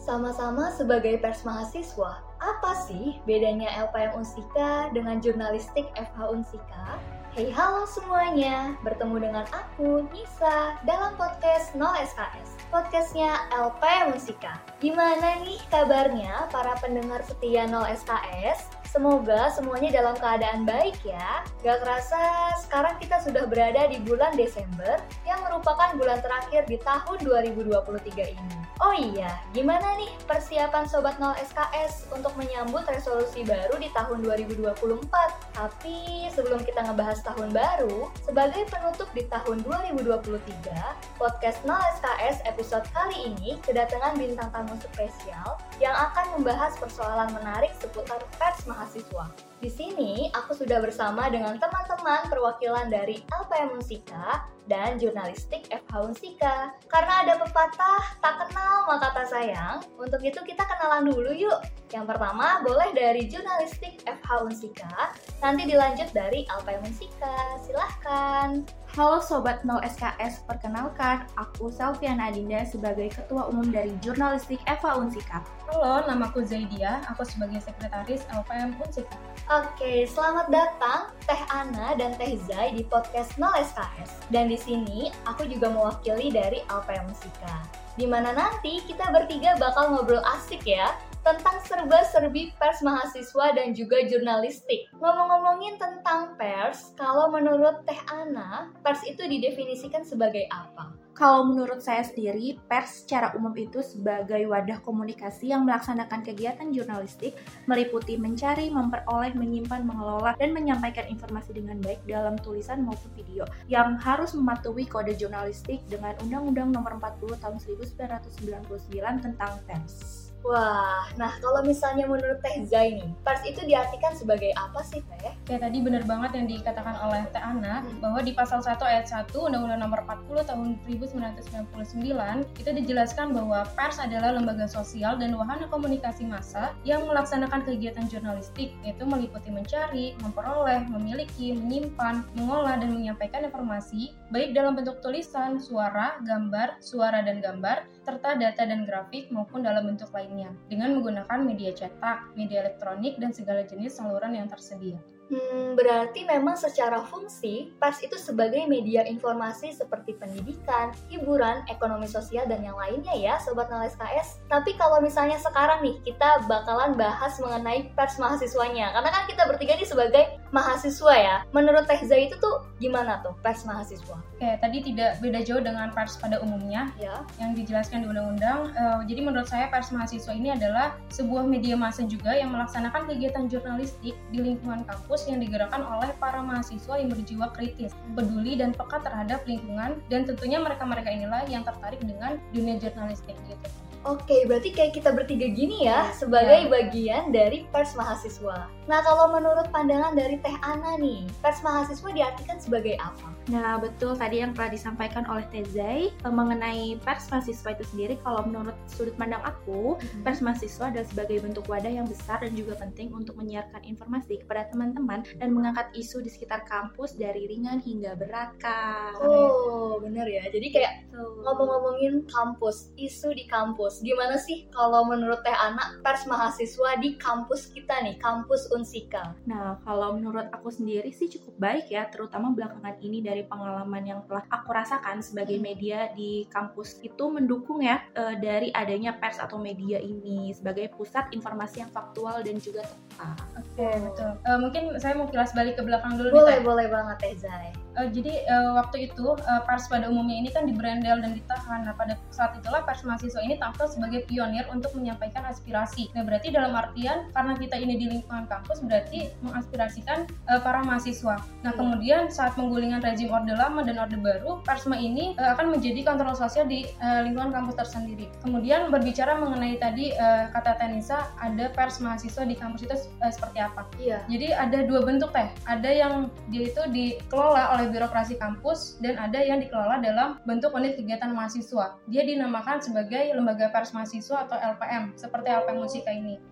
Sama-sama sebagai pers mahasiswa, apa sih bedanya LPM Unsika dengan jurnalistik FH Unsika? Hey halo semuanya, bertemu dengan aku, Nisa, dalam podcast 0 SKS, podcastnya LPM Unsika. Gimana nih kabarnya para pendengar setia 0 SKS? Semoga semuanya dalam keadaan baik ya. Gak kerasa sekarang kita sudah berada di bulan Desember yang merupakan bulan terakhir di tahun 2023 ini. Oh iya, gimana nih persiapan Sobat 0 SKS untuk menyambut resolusi baru di tahun 2024? Tapi sebelum kita ngebahas tahun baru, sebagai penutup di tahun 2023, podcast 0 SKS episode kali ini kedatangan bintang tamu spesial yang akan membahas persoalan menarik seputar pers mahasiswa. Di sini, aku sudah bersama dengan teman-teman perwakilan dari LPM Unsika dan jurnalistik FH Unsika. Karena ada pepatah, tak kenal maka tak sayang, untuk itu kita kenalan dulu yuk. Yang pertama, boleh dari jurnalistik FH Unsika, nanti dilanjut dari LPM Unsika. Silahkan. Halo Sobat 0 SKS, perkenalkan aku Selviana Adinda sebagai Ketua Umum dari Jurnalistik Eva Unsika. Halo, namaku Zaidia, aku sebagai Sekretaris LPM Unsika. Oke, selamat datang Teh Ana dan Teh Zai di podcast 0 SKS. Dan di sini aku juga mewakili dari LPM Unsika. Di mana nanti kita bertiga bakal ngobrol asik ya tentang serba-serbi pers mahasiswa dan juga jurnalistik. Ngomong-ngomongin tentang pers, kalau menurut Teh Ana, pers itu didefinisikan sebagai apa? Kalau menurut saya sendiri, pers secara umum itu sebagai wadah komunikasi yang melaksanakan kegiatan jurnalistik meliputi mencari, memperoleh, menyimpan, mengelola, dan menyampaikan informasi dengan baik dalam tulisan maupun video yang harus mematuhi kode jurnalistik dengan Undang-Undang Nomor 40 Tahun 1999 tentang pers. Wah, nah kalau misalnya menurut Teh Zai nih, pers itu diartikan sebagai apa sih Teh? Kayak tadi benar banget yang dikatakan oleh Teh Ana, hmm. bahwa di pasal 1 ayat 1 Undang-Undang Nomor 40 Tahun 1999 itu dijelaskan bahwa pers adalah lembaga sosial dan wahana komunikasi massa yang melaksanakan kegiatan jurnalistik, yaitu meliputi mencari, memperoleh, memiliki, menyimpan, mengolah, dan menyampaikan informasi, baik dalam bentuk tulisan, suara, gambar, suara dan gambar, serta data dan grafik maupun dalam bentuk lain lainnya dengan menggunakan media cetak, media elektronik, dan segala jenis saluran yang tersedia. Hmm, berarti memang secara fungsi, pers itu sebagai media informasi seperti pendidikan, hiburan, ekonomi sosial, dan yang lainnya ya, Sobat Nol SKS. Tapi kalau misalnya sekarang nih, kita bakalan bahas mengenai pers mahasiswanya. Karena kan kita bertiga nih sebagai mahasiswa ya. Menurut Teh Zai itu tuh gimana tuh pers mahasiswa? Oke, tadi tidak beda jauh dengan pers pada umumnya ya. yang dijelaskan di undang-undang. Uh, jadi menurut saya pers mahasiswa ini adalah sebuah media massa juga yang melaksanakan kegiatan jurnalistik di lingkungan kampus kampus yang digerakkan oleh para mahasiswa yang berjiwa kritis, peduli dan peka terhadap lingkungan dan tentunya mereka-mereka inilah yang tertarik dengan dunia jurnalistik gitu. Oke, berarti kayak kita bertiga gini ya, iya. sebagai ya. bagian dari pers mahasiswa. Nah, kalau menurut pandangan dari Teh Ana nih, pers mahasiswa diartikan sebagai apa? Nah, betul tadi yang telah disampaikan oleh Teh Zai eh, mengenai pers mahasiswa itu sendiri, kalau menurut sudut pandang aku, hmm. pers mahasiswa adalah sebagai bentuk wadah yang besar dan juga penting untuk menyiarkan informasi kepada teman-teman dan mengangkat isu di sekitar kampus dari ringan hingga berat, Kak. Oh, bener ya. Jadi kayak ngomong-ngomongin kampus, isu di kampus kampus. Gimana sih kalau menurut Teh Anak pers mahasiswa di kampus kita nih, kampus Unsika? Nah, kalau menurut aku sendiri sih cukup baik ya, terutama belakangan ini dari pengalaman yang telah aku rasakan sebagai media di kampus itu mendukung ya e, dari adanya pers atau media ini sebagai pusat informasi yang faktual dan juga tepat. Oke, okay, betul. Uh, mungkin saya mau kilas balik ke belakang dulu boleh, nih, Boleh, banget Teh Zai. Uh, jadi uh, waktu itu uh, pers pada umumnya ini kan dibrandel dan ditahan. Nah pada saat itulah pers mahasiswa ini tampil sebagai pionir untuk menyampaikan aspirasi. Nah berarti dalam artian karena kita ini di lingkungan kampus berarti mengaspirasikan uh, para mahasiswa. Nah kemudian saat penggulingan rezim orde lama dan orde baru, persma ini uh, akan menjadi kontrol sosial di uh, lingkungan kampus tersendiri. Kemudian berbicara mengenai tadi uh, kata Tenisa ada pers mahasiswa di kampus itu uh, seperti apa? Iya. Jadi ada dua bentuk teh. Ada yang dia itu dikelola oleh oleh birokrasi kampus dan ada yang dikelola dalam bentuk unit kegiatan mahasiswa. Dia dinamakan sebagai lembaga pers mahasiswa atau LPM, seperti LPM Musika ini.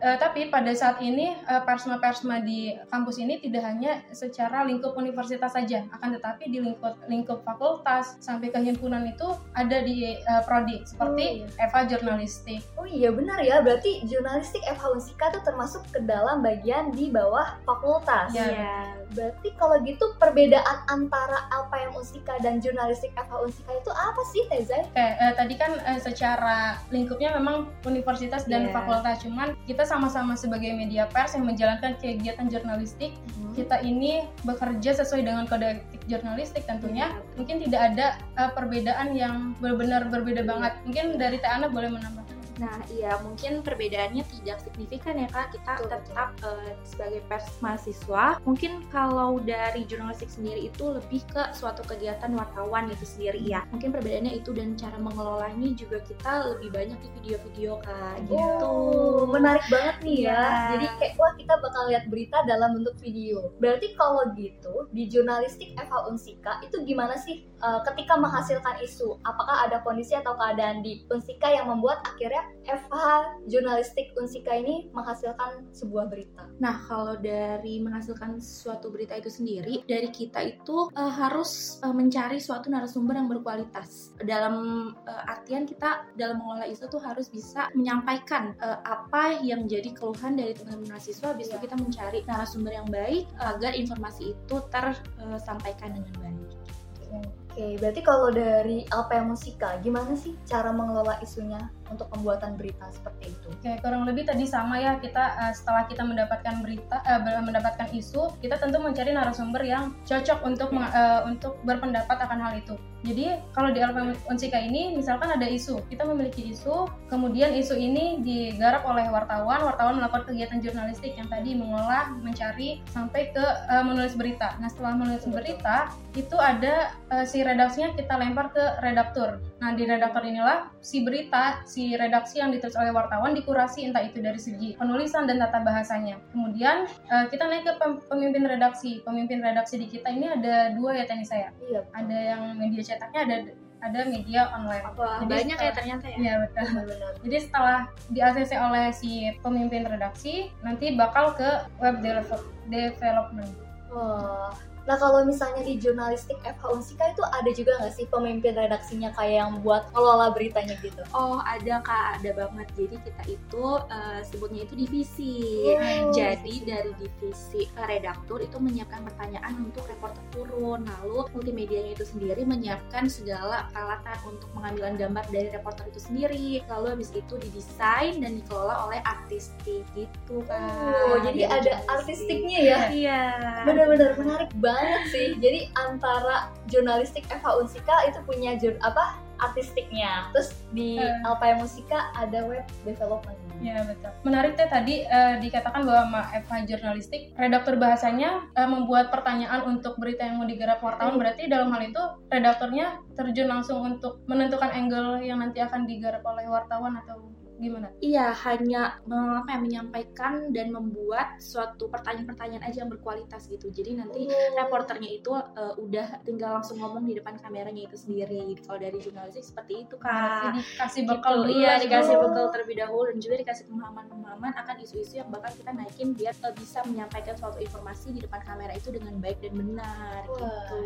Uh, tapi pada saat ini uh, persma-persma di kampus ini tidak hanya secara lingkup universitas saja, akan tetapi di lingkup lingkup fakultas sampai ke himpunan itu ada di uh, prodi seperti oh, iya. Eva Jurnalistik, Oh iya benar ya, berarti jurnalistik FH Unsika tuh termasuk ke dalam bagian di bawah fakultas. Iya. Berarti kalau gitu perbedaan antara LPM Unsika dan jurnalistik FH Unsika itu apa sih Tezai? Oke, eh, tadi kan eh, secara lingkupnya memang universitas dan Iya. fakultas, cuman kita sama-sama sebagai media pers yang menjalankan kegiatan jurnalistik, kita ini bekerja sesuai dengan kode etik jurnalistik tentunya. Iya. Mungkin tidak ada eh, perbedaan yang benar-benar berbeda banget. Mungkin dari Teh Ana boleh menambahkan. Nah, iya mungkin perbedaannya tidak signifikan ya kak. Kita Betul, tetap eh, sebagai pers mahasiswa. Mungkin kalau dari jurnalistik sendiri itu lebih ke suatu kegiatan wartawan itu sendiri ya. Mungkin perbedaannya itu dan cara mengelolanya juga kita lebih banyak di video-video kak. Gitu. Oh, menarik banget nih ya. Iya. Jadi kayak wah kita bakal lihat berita dalam bentuk video. Berarti kalau gitu di jurnalistik FH Unsika itu gimana sih uh, ketika menghasilkan isu? Apakah ada kondisi atau keadaan di Unsika yang membuat akhirnya FH jurnalistik Unsika ini menghasilkan sebuah berita? Nah, kalau dari menghasilkan suatu berita itu sendiri, dari kita itu eh, harus eh, mencari suatu narasumber yang berkualitas. Dalam eh, artian kita dalam mengelola isu tuh harus bisa menyampaikan eh, apa yang jadi keluhan dari teman-teman mahasiswa. Bisa Iya. kita mencari narasumber yang baik agar informasi itu tersampaikan dengan baik. Oke, berarti kalau dari LPM Musika, gimana sih cara mengelola isunya untuk pembuatan berita seperti itu? Oke, kurang lebih tadi sama ya kita eh, setelah kita mendapatkan berita, ber- mendapatkan isu, kita tentu mencari narasumber yang cocok untuk eh, untuk berpendapat akan hal itu. Jadi kalau di LPM Unsika ini misalkan ada isu, kita memiliki isu, kemudian isu ini digarap oleh wartawan, wartawan melakukan kegiatan jurnalistik yang tadi mengolah, mencari sampai ke eh, menulis berita. Nah setelah menulis berita itu ada eh, si redaksinya kita lempar ke redaktur. Nah di redaktur inilah si berita, si redaksi yang ditulis oleh wartawan dikurasi entah itu dari segi penulisan dan tata bahasanya. Kemudian eh, kita naik ke pem- pemimpin redaksi. Pemimpin redaksi di kita ini ada dua ya teknis saya. Iya, Ada yang media cetaknya, ada ada media online. Wah, Jadi banyak ya setelah- ternyata ya. Iya betul. benar-benar. Jadi setelah di ACC oleh si pemimpin redaksi, nanti bakal ke web develop- development. Wah. Nah kalau misalnya di jurnalistik FH Unsika itu ada juga nggak sih pemimpin redaksinya kayak yang buat ngelola beritanya gitu? Oh, ada Kak, ada banget. Jadi kita itu eh, sebutnya itu divisi. Oh, Jadi dari divisi eh, redaktur itu menyiapkan pertanyaan untuk reporter turun, lalu multimedianya itu sendiri menyiapkan segala peralatan untuk pengambilan gambar dari reporter itu sendiri. Lalu habis itu didesain dan dikelola oleh artistik gitu kan. Oh, jadi ada artistiknya ya? Iya. Bener-bener menarik banget sih. Jadi antara jurnalistik FH Unsika itu punya jur apa artistiknya. Terus di Hmm. LPM Musika ada web development. Ya betul. Menarik teh tadi eh, dikatakan bahwa Ma FH jurnalistik redaktur bahasanya eh, membuat pertanyaan untuk berita yang mau digarap wartawan berarti dalam hal itu redakturnya terjun langsung untuk menentukan angle yang nanti akan digarap oleh wartawan atau gimana? Iya, hanya apa ya, menyampaikan dan membuat suatu pertanyaan-pertanyaan aja yang berkualitas gitu. Jadi nanti reporternya itu eh, udah tinggal langsung ngomong di depan kameranya itu sendiri. Kalau dari jurnalistik seperti itu Berarti kak. dikasih Gitu, bekal dulu iya ya, dikasih Oh. bekal terlebih dahulu dan juga dikasih pemahaman-pemahaman akan isu-isu yang bakal kita naikin biar eh, bisa menyampaikan suatu informasi di depan kamera itu dengan baik dan benar Wah. gitu.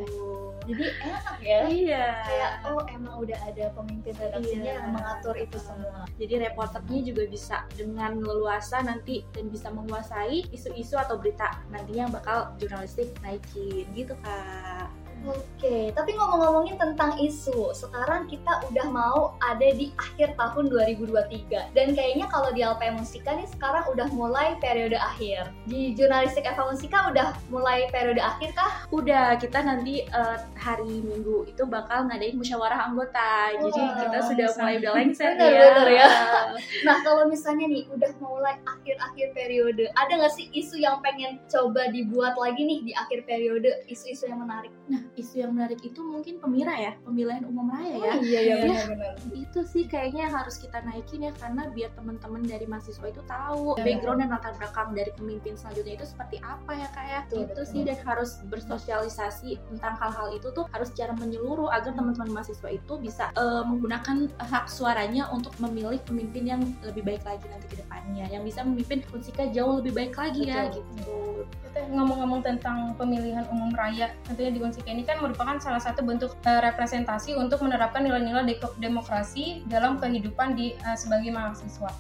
Jadi enak ya. Iya. Kayak oh emang udah ada pemimpin redaksinya Iya. yang mengatur itu semua. Jadi reporternya juga bisa dengan leluasa nanti dan bisa menguasai isu-isu atau berita nantinya yang bakal jurnalistik naikin gitu kak. Oke, tapi ngomong-ngomongin tentang isu, sekarang kita udah mau ada di akhir tahun 2023 dan kayaknya kalau di LPM Musika nih sekarang udah mulai periode akhir. Di jurnalistik FH Musika udah mulai periode akhir kah? Udah kita nanti eh, hari Minggu itu bakal ngadain musyawarah anggota. Jadi Wah, kita sudah bisa. mulai udah lengser ya. bener ya. Nah kalau misalnya nih udah mulai akhir-akhir periode, ada nggak sih isu yang pengen coba dibuat lagi nih di akhir periode, isu-isu yang menarik? Nah isu yang menarik itu mungkin pemira ya, pemilihan umum raya ya. iya Iya. benar-benar. itu sih kayaknya harus kita naikin ya karena biar teman-teman dari mahasiswa itu tahu Ya. background dan latar belakang dari pemimpin selanjutnya itu seperti apa ya kayak Betul, itu betul. sih dan harus bersosialisasi tentang hal-hal itu tuh harus secara menyeluruh agar teman-teman mahasiswa itu bisa eh, menggunakan hak suaranya untuk memilih pemimpin yang lebih baik lagi nanti ke depannya yang bisa memimpin Unsika jauh lebih baik lagi ya Betul. gitu Kita ngomong-ngomong tentang pemilihan umum raya, tentunya di Unsika ini kan merupakan salah satu bentuk uh, representasi untuk menerapkan nilai-nilai demokrasi dalam kehidupan di uh, sebagai mahasiswa.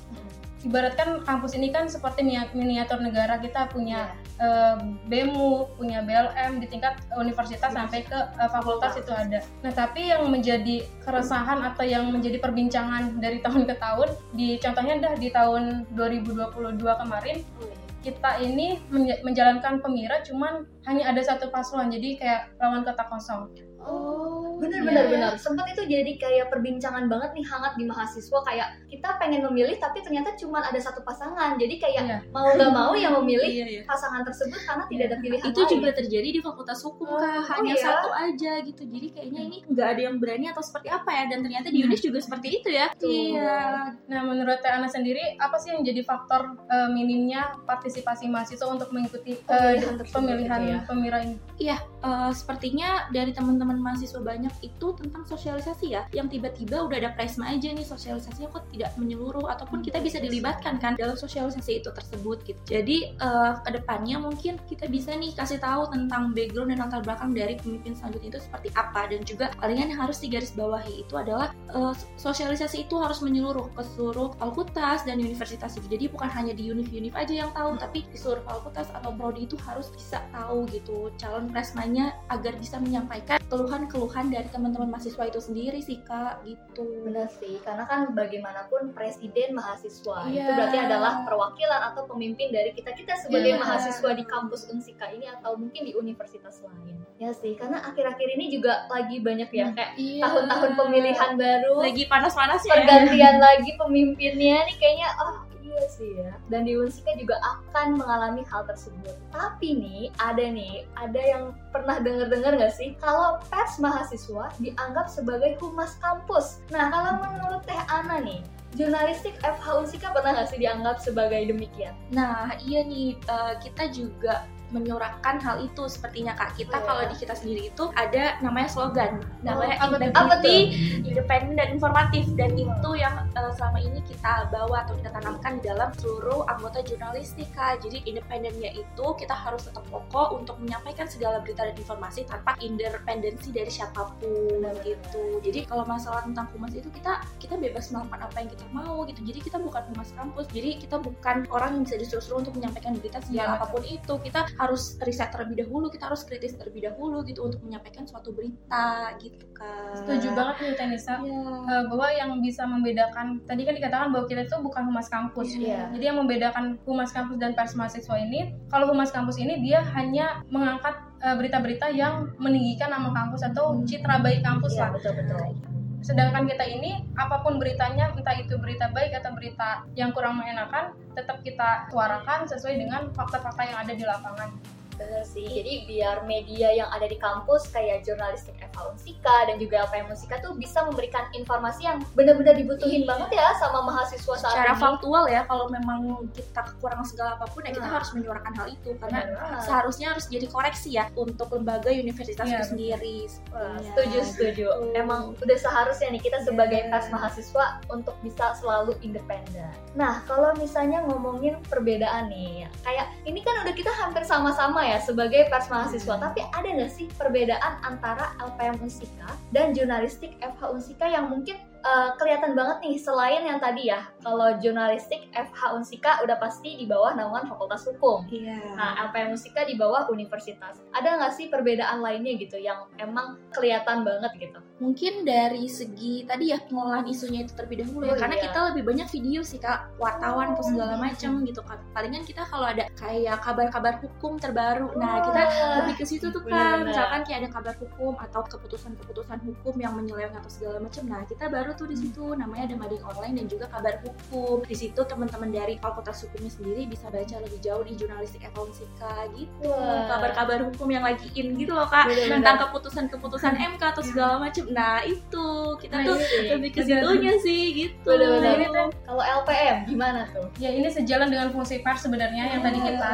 Ibaratkan kampus ini kan seperti miniatur negara kita punya yeah. uh, BEMU, punya BLM di tingkat universitas yeah. sampai ke uh, fakultas itu ada. Nah, tapi yang menjadi keresahan atau yang menjadi perbincangan dari tahun ke tahun di contohnya dah di tahun 2022 kemarin iya kita ini menjalankan pemira cuman hanya ada satu paslon jadi kayak lawan kota kosong. Oh, benar iya. benar benar. Sempat itu jadi kayak perbincangan banget nih hangat di mahasiswa kayak kita pengen memilih tapi ternyata cuma ada satu pasangan. Jadi kayak iya. mau nggak mau yang memilih iya, iya. pasangan tersebut karena tidak ada pilihan Itu lain. juga terjadi di Fakultas Hukum oh, kah? Hanya oh, iya? satu aja gitu. Jadi kayaknya ini nggak ada yang berani atau seperti apa ya? Dan ternyata di Unis juga seperti itu ya. Tuh. Iya. Nah, menurut Teh Ana sendiri apa sih yang jadi faktor uh, minimnya partisipasi mahasiswa untuk mengikuti uh, pemilihan gitu ya? pemira ini? Iya, uh, sepertinya dari teman-teman teman mahasiswa banyak itu tentang sosialisasi ya. Yang tiba-tiba udah ada presma aja nih sosialisasinya kok tidak menyeluruh ataupun kita bisa dilibatkan kan dalam sosialisasi itu tersebut gitu. Jadi uh, ke depannya mungkin kita bisa nih kasih tahu tentang background dan latar belakang dari pemimpin selanjutnya itu seperti apa. Dan juga kalian yang harus digarisbawahi itu adalah uh, sosialisasi itu harus menyeluruh ke seluruh fakultas dan universitas itu. Jadi bukan hanya di univ-univ aja yang tahu tapi di seluruh fakultas atau prodi itu harus bisa tahu gitu calon presmanya agar bisa menyampaikan keluhan-keluhan dari teman-teman mahasiswa itu sendiri sih kak gitu benar sih karena kan bagaimanapun presiden mahasiswa yeah. itu berarti adalah perwakilan atau pemimpin dari kita kita sebagai yeah. mahasiswa di kampus Unsika ini atau mungkin di universitas lain ya sih karena akhir-akhir ini juga lagi banyak ya kayak yeah. tahun-tahun pemilihan baru lagi panas-panas ya pergantian lagi pemimpinnya nih kayaknya oh Iya sih ya. Dan di Unsika juga akan mengalami hal tersebut. Tapi nih, ada nih, ada yang pernah denger-dengar gak sih? Kalau pers mahasiswa dianggap sebagai humas kampus. Nah, kalau menurut Teh Ana nih, jurnalistik FH Unsika pernah gak sih dianggap sebagai demikian? Nah, iya nih, uh, kita juga menyuarakan hal itu. Sepertinya kak kita yeah. kalau di kita sendiri itu ada namanya slogan namanya oh, integrity independen dan informatif. Dan hmm. itu yang uh, selama ini kita bawa atau kita tanamkan di dalam seluruh anggota jurnalistik kak. Jadi independennya itu kita harus tetap kokoh untuk menyampaikan segala berita dan informasi tanpa independensi dari siapa pun hmm. gitu. Jadi kalau masalah tentang humas itu kita kita bebas melakukan apa yang kita mau gitu. Jadi kita bukan humas kampus. Jadi kita bukan orang yang bisa disuruh-suruh untuk menyampaikan berita segala ya, apa pun itu. Kita harus riset terlebih dahulu kita harus kritis terlebih dahulu gitu untuk menyampaikan suatu berita gitu kan setuju banget nih Tenisa yeah. Iya. uh, bahwa yang bisa membedakan tadi kan dikatakan bahwa kita itu bukan humas kampus yeah. jadi yang membedakan humas kampus dan pers mahasiswa ini kalau humas kampus ini dia hanya mengangkat eh, berita-berita uh, yang meninggikan nama kampus atau hmm. citra baik kampus yeah, lah betul betul sedangkan kita ini apa pun beritanya entah itu berita baik atau berita yang kurang mengenakan tetap kita suarakan sesuai dengan fakta-fakta yang ada di lapangan Bener sih, jadi biar media yang ada di kampus kayak jurnalistik FH Unsika dan juga Unsika tuh bisa memberikan informasi yang benar-benar dibutuhin iya. banget ya sama mahasiswa saat Secara ini. faktual ya, kalau memang kita kekurangan segala apa pun ya kita nah. harus menyuarakan hal itu karena seharusnya harus jadi koreksi ya untuk lembaga universitas ya, itu sendiri. Wah, ya. Setuju, setuju. Betul. Emang udah seharusnya nih kita sebagai ya. pers mahasiswa untuk bisa selalu independen. Nah, kalau misalnya ngomongin perbedaan nih, kayak ini kan udah kita hampir sama-sama ya sebagai pers mahasiswa, tapi ada nggak sih perbedaan antara LPM Unsika dan jurnalistik FH Unsika yang mungkin uh, kelihatan banget nih selain yang tadi ya kalau jurnalistik FH Unsika udah pasti di bawah naungan Fakultas Hukum. Iya. Yeah. Nah LPM Unsika di bawah universitas. Ada nggak sih perbedaan lainnya gitu yang emang kelihatan banget gitu? Mungkin dari segi tadi ya pengolahan isunya itu terlebih dahulu ya, oh, karena iya. kita lebih banyak video sih kak wartawan atau segala macam gitu kan. Palingan kita kalau ada kayak kabar-kabar hukum terbaru, nah kita lebih ke situ tuh kan. Misalkan kayak ada kabar hukum atau keputusan-keputusan hukum yang menyeleweng atau segala macam, nah kita baru tuh di situ. Namanya ada mading online dan juga kabar hukum. Di situ teman-teman dari fakultas hukumnya sendiri bisa baca lebih jauh di jurnalistik akaunsika gitu. Kabar-kabar hukum yang lagi in gitu loh kak. Bener -bener. tentang keputusan-keputusan MK atau segala macam nah itu. Kita nah, tuh iya. lebih ke situnya sih gitu. Bener -bener. kalau LPM gimana tuh? Ya ini sejalan dengan fungsi pers sebenarnya. Yang tadi kita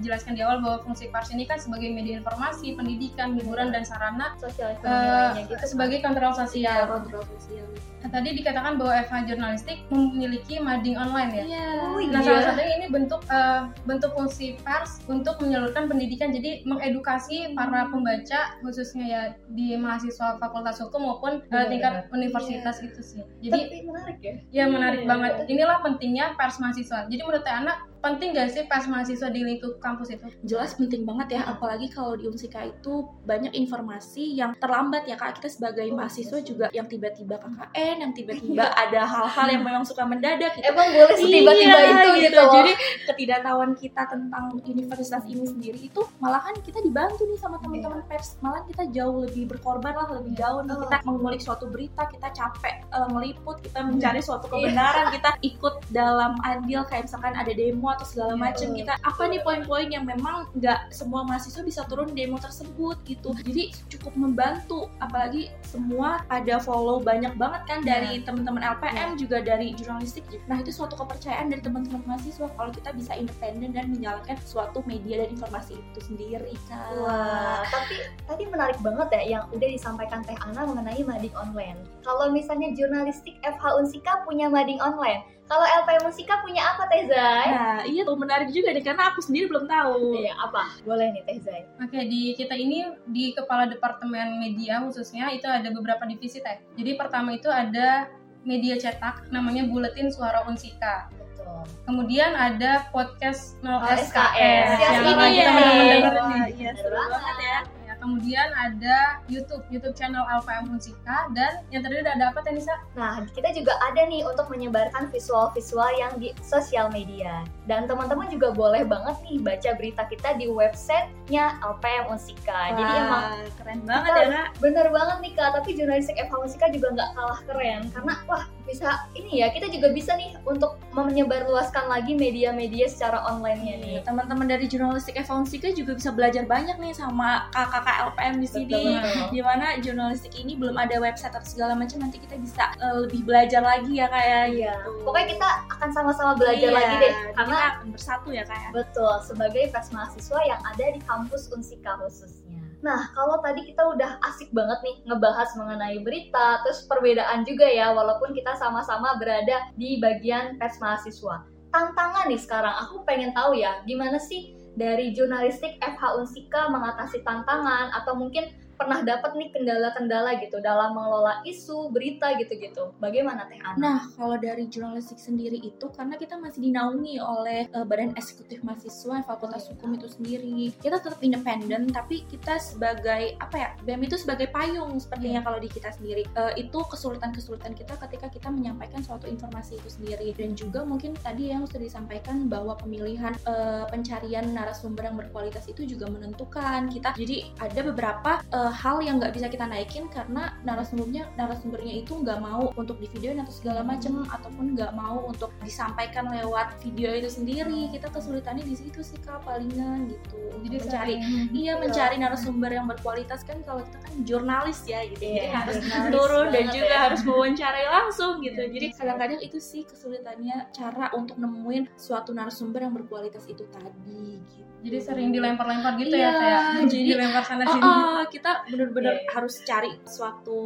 jelaskan di awal bahwa fungsi pers ini kan sebagai media informasi pendidikan hiburan dan sarana sosial ekonomi uh, gitu sebagai kontrol sosial. Kontrol sosial Nah, tadi dikatakan bahwa FH jurnalistik memiliki mading online ya. Iya. Oh, Nah, iya. salah satunya ini bentuk eh, bentuk fungsi pers untuk menyalurkan pendidikan. Jadi mengedukasi para pembaca khususnya ya di mahasiswa Fakultas Hukum maupun Benar, tingkat benar. universitas gitu sih. Jadi Tapi menarik ya. ya menarik Iya. banget. Inilah pentingnya pers mahasiswa. Jadi menurut Teh Ana penting gak sih pers mahasiswa di lingkup kampus itu? jelas penting banget ya apalagi kalau di Unsika itu banyak informasi yang terlambat ya kak. Kita sebagai Oh, mahasiswa iya. juga yang tiba-tiba KKN yang tiba-tiba ada hal-hal yang memang suka mendadak gitu. Emang boleh setiba-tiba Iya, itu gitu, loh. jadi ketidaktahuan kita tentang universitas ini sendiri itu malahan kita dibantu nih sama teman-teman pers malah kita jauh lebih berkorban lah lebih jauh. Nih Oh. kita mengulik suatu berita kita capek eh, meliput kita mencari suatu kebenaran kita ikut dalam andil kayak misalkan ada demo atau segala Iya, macam kita apa nih poin-poin yang memang nggak semua mahasiswa bisa turun demo tersebut gitu. Jadi cukup membantu apalagi semua ada follow banyak banget kan dari teman-teman LPM juga dari jurnalistik. Nah itu suatu kepercayaan dari teman-teman mahasiswa kalau kita bisa independen dan menjalankan suatu media dan informasi itu sendiri. Kan Wah, tapi tadi menarik banget ya yang udah disampaikan Teh Ana mengenai mading online. Kalau misalnya jurnalistik FH Unsika punya mading online, kalau LPM Unsika punya apa Teh Zai? nah iya tuh menarik juga nih karena aku sendiri belum tahu Iya, apa? Boleh nih Teh Zai. Oke, di kita ini di kepala departemen media khususnya itu ada beberapa divisi teh. Jadi pertama itu ada media cetak namanya Buletin Suara Unsika. Betul. Kemudian ada podcast 0 SKS. SKS Yang yang ini lagi ya. iya seru banget Ya, kemudian ada YouTube, YouTube channel LPM Unsika dan yang terakhir ada apa Tenisa? Nah, kita juga ada nih untuk menyebarkan visual-visual yang di sosial media. Dan teman-teman juga boleh banget nih baca berita kita di websitenya LPM Unsika. Jadi emang keren banget kita- ya kak bener banget nih kak, tapi jurnalistik FH Unsika juga nggak kalah keren. Karena wah bisa ini ya, kita juga bisa nih untuk menyebarluaskan lagi media-media secara online-nya nih. teman-teman dari jurnalistik Evonsika juga bisa belajar banyak nih sama kakak-kakak LPM di sini Betul. di mana jurnalistik ini belum ada website atau segala macam nanti kita bisa eh, lebih belajar lagi ya kayak Iya. gitu. Pokoknya kita akan sama-sama belajar Iya, lagi deh. kita Karena akan bersatu ya kayak Betul, sebagai pers mahasiswa yang ada di kampus Unsika khususnya. Nah, kalau tadi kita udah asik banget nih ngebahas mengenai berita, terus perbedaan juga ya, walaupun kita sama-sama berada di bagian pers mahasiswa. Tantangan nih sekarang, aku pengen tahu ya, gimana sih dari jurnalistik FH Unsika mengatasi tantangan, atau mungkin pernah dapat nih kendala-kendala gitu dalam mengelola isu, berita gitu-gitu. Bagaimana Teh Ana? Nah, kalau dari jurnalistik sendiri itu karena kita masih dinaungi oleh eh, Badan Eksekutif Mahasiswa Fakultas Hukum itu sendiri. Kita tetap independen tapi kita sebagai apa ya? BEM itu sebagai payung sepertinya kalau di kita sendiri. Eh, itu kesulitan-kesulitan kita ketika kita menyampaikan suatu informasi itu sendiri dan juga mungkin tadi yang sudah disampaikan bahwa pemilihan eh, pencarian narasumber yang berkualitas itu juga menentukan kita. Jadi ada beberapa eh, hal yang nggak bisa kita naikin karena narasumbernya narasumbernya itu nggak mau untuk di videoin atau segala macam ataupun nggak mau untuk disampaikan lewat video itu sendiri. Kita kesulitannya di situ sih kak palingan gitu. Jadi mencari saling- iya mencari narasumber yang berkualitas. Kan kalau kita kan jurnalis ya gitu. Jadi Iya, harus turun dan juga ya. harus mewawancarai langsung gitu. Iya, jadi kadang-kadang itu sih kesulitannya cara untuk nemuin suatu narasumber yang berkualitas itu tadi gitu Jadi sering dilempar-lempar gitu Iya, ya kayak jadi- dilempar sana sini. oh, kita bener-bener Iya, iya. harus cari suatu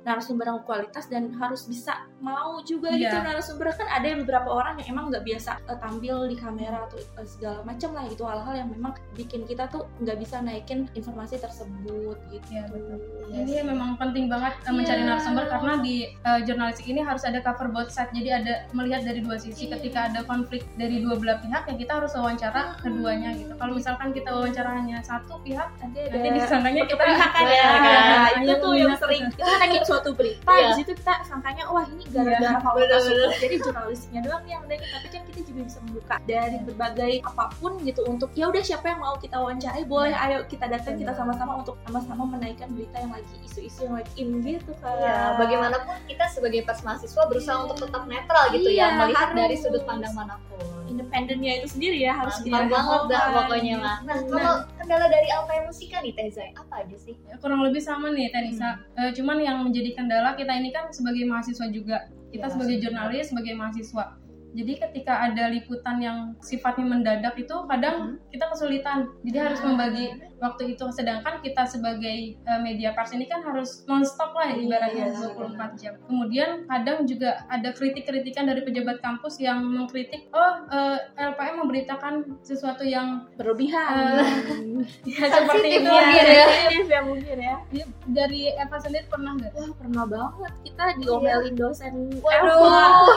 narasumber yang kualitas dan harus bisa mau juga Iya. gitu narasumber kan ada beberapa orang yang emang nggak biasa eh, tampil di kamera atau eh, segala macam lah gitu hal-hal yang memang bikin kita tuh nggak bisa naikin informasi tersebut gitu. Iya, betul. Iya Ini memang penting banget uh, mencari Iya. narasumber karena di uh, jurnalistik ini harus ada cover both side. Jadi ada melihat dari dua sisi. Iya. Ketika ada konflik dari dua belah pihak ya kita harus wawancara Mm-mm. keduanya gitu. Kalau misalkan kita wawancara hanya satu pihak, Nanti nanti disangkanya kita keberpihakan ya. Iya, Nah, kan? itu tuh yang Iya. sering kita naikin suatu berita Iya. di situ kita sangkanya wah ini gara-gara Iya, fakultas hukum jadi jurnalistiknya doang yang naikin tapi kan kita juga bisa membuka dari berbagai apa pun gitu untuk ya udah siapa yang mau kita wawancarai boleh ayo kita datang kita sama-sama untuk sama-sama menaikkan berita yang lagi isu-isu yang lagi in gitu kan Ya, bagaimanapun kita sebagai pers mahasiswa berusaha Iya. untuk tetap netral gitu Iya, ya, melihat harus. dari sudut pandang mana pun. independennya itu sendiri ya harus kita banget dah pokoknya mah. Nah, kalau kendala dari LPM Musika nih Teh Zai, apa aja sih? Ya, kurang lebih sama nih Tenisa. Eh, cuman yang menjadi kendala kita ini kan sebagai mahasiswa juga. Kita Ya, sebagai jurnalis, sebagai mahasiswa. Jadi ketika ada liputan yang sifatnya mendadak itu kadang kita kesulitan. Jadi harus membagi waktu itu. Sedangkan kita sebagai uh, media pers ini kan harus nonstop lah ibaratnya Iya, 24 jam. Kemudian kadang juga ada kritik-kritikan dari pejabat kampus yang mengkritik, oh uh, LPM memberitakan sesuatu yang berlebihan ya, seperti itu. mungkin ya. ya. sensitif ya mungkin ya Jadi Dari Eva sendiri pernah nggak? wah pernah banget kita diomelin dosen Waduh.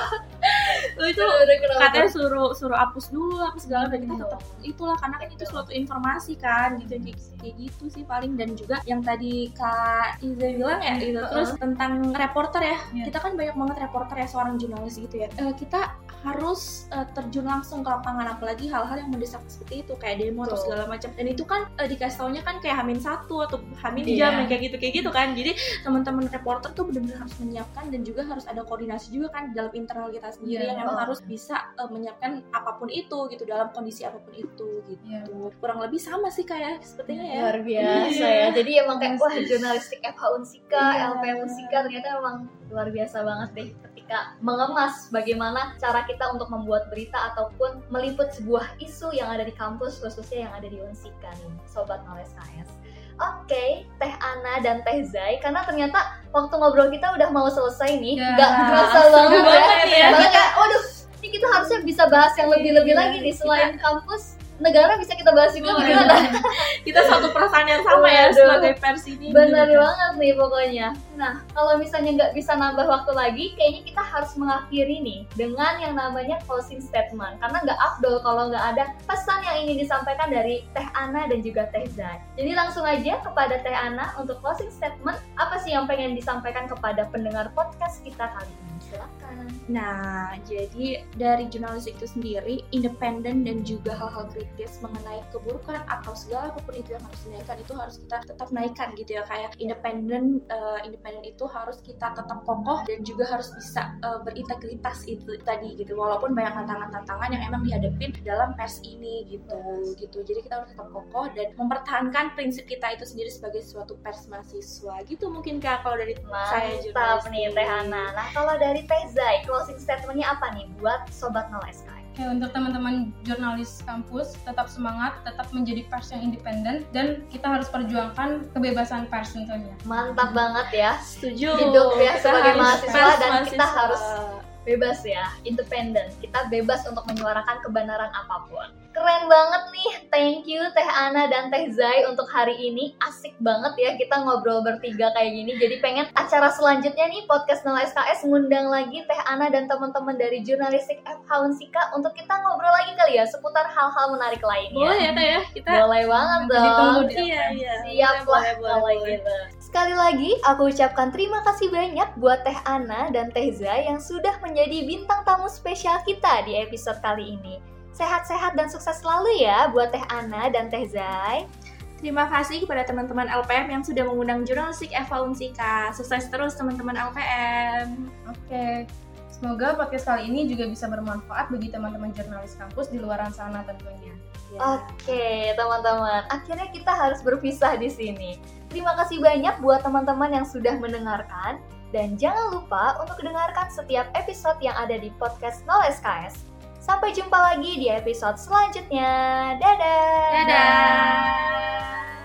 Eva. Lu itu Aduh, kenapa? katanya suruh suruh hapus dulu apa segala dan kita Iya. tetap itulah karena kan itu suatu informasi kan gitu kayak, kayak gitu sih paling dan juga yang tadi kak Iza bilang ya gitu Heeh. terus tentang reporter ya Iya. kita kan banyak banget reporter ya seorang jurnalis gitu ya Eh, kita harus eh, terjun langsung ke lapangan apalagi hal-hal yang mendesak seperti itu kayak demo atau segala macam dan itu kan eh, dikasih taunya kan kayak hamin satu atau hamin Iya. jam kayak gitu kayak gitu kan jadi teman-teman reporter tuh benar-benar harus menyiapkan dan juga harus ada koordinasi juga kan dalam internal kita sendiri Iya, yang emang harus bisa uh, menyiapkan apa pun itu gitu dalam kondisi apa pun itu gitu Iya. kurang lebih sama sih kayak sepertinya ya luar biasa Iya. ya jadi emang kayak wah jurnalistik FH Unsika Iya. LPM Unsika ternyata emang luar biasa banget deh ketika mengemas bagaimana cara kita untuk membuat berita ataupun meliput sebuah isu yang ada di kampus khususnya yang ada di Unsika nih sobat Knowledge KS Oke, Teh Ana dan Teh Zai, karena ternyata waktu ngobrol kita udah mau selesai nih, Ya, nggak kerasa seru banget ya. banget ya. Waduh, ini kita harusnya bisa bahas yang lebih-lebih Iya, lagi nih selain kampus, negara bisa kita bahas juga Oh, kita satu perasaan yang sama ya sebagai pers ini Benar banget nih pokoknya. Nah, kalau misalnya nggak bisa nambah waktu lagi, kayaknya kita harus mengakhiri nih dengan yang namanya closing statement. Karena nggak afdol kalau nggak ada pesan yang ingin disampaikan dari Teh Ana dan juga Teh Zai. Jadi langsung aja kepada Teh Ana untuk closing statement. Apa sih yang pengen disampaikan kepada pendengar podcast kita kali ini? Silakan. Nah, jadi dari jurnalistik itu sendiri, independen dan juga hal-hal kritis mengenai keburukan atau segala apa pun itu yang harus dinaikkan itu harus kita tetap naikkan gitu ya. Kayak independen, eh, independen itu harus kita tetap kokoh dan juga harus bisa eh, berintegritas itu tadi gitu. Walaupun banyak tantangan-tantangan yang emang dihadapin dalam pers ini gitu, gitu. Jadi kita harus tetap kokoh dan mempertahankan prinsip kita itu sendiri sebagai suatu pers mahasiswa gitu mungkin kak kalau dari saya Mantap jurnalistik. nih Teh Ana. Nah, kalau dari Teh Zai, closing statementnya apa nih buat Sobat Nol SKI? Ya, untuk teman-teman jurnalis kampus tetap semangat, tetap menjadi pers yang independen dan kita harus perjuangkan kebebasan pers tentunya. Mantap banget ya. setuju hidup ya Kita sebagai mahasiswa pers dan kita mahasiswa. harus bebas ya, independen. Kita bebas untuk menyuarakan kebenaran apa pun. Keren banget nih, thank you Teh Ana dan Teh Zai untuk hari ini. Asik banget ya kita ngobrol bertiga kayak gini. Jadi pengen acara selanjutnya nih podcast Nol SKS ngundang lagi Teh Ana dan teman-teman dari jurnalistik FH Unsika untuk kita ngobrol lagi kali ya seputar hal-hal menarik lainnya. boleh ya teh ya kita Boleh banget dong. iya iya Siap Boleh, lah kalau gitu. Sekali lagi aku ucapkan terima kasih banyak buat Teh Ana dan Teh Zai yang sudah menjadi bintang tamu spesial kita di episode kali ini. Sehat-sehat dan sukses selalu ya buat Teh Ana dan Teh Zai. Terima kasih kepada teman-teman LPM yang sudah mengundang jurnalistik Eva Unsika. Sukses terus teman-teman LPM. Oke, semoga podcast kali ini juga bisa bermanfaat bagi teman-teman jurnalis kampus di luar sana tentunya. Oke, teman-teman. Akhirnya kita harus berpisah di sini. Terima kasih banyak buat teman-teman yang sudah mendengarkan. Dan jangan lupa untuk dengarkan setiap episode yang ada di podcast Nol SKS. Sampai jumpa lagi di episode selanjutnya. Dadah. Dadah.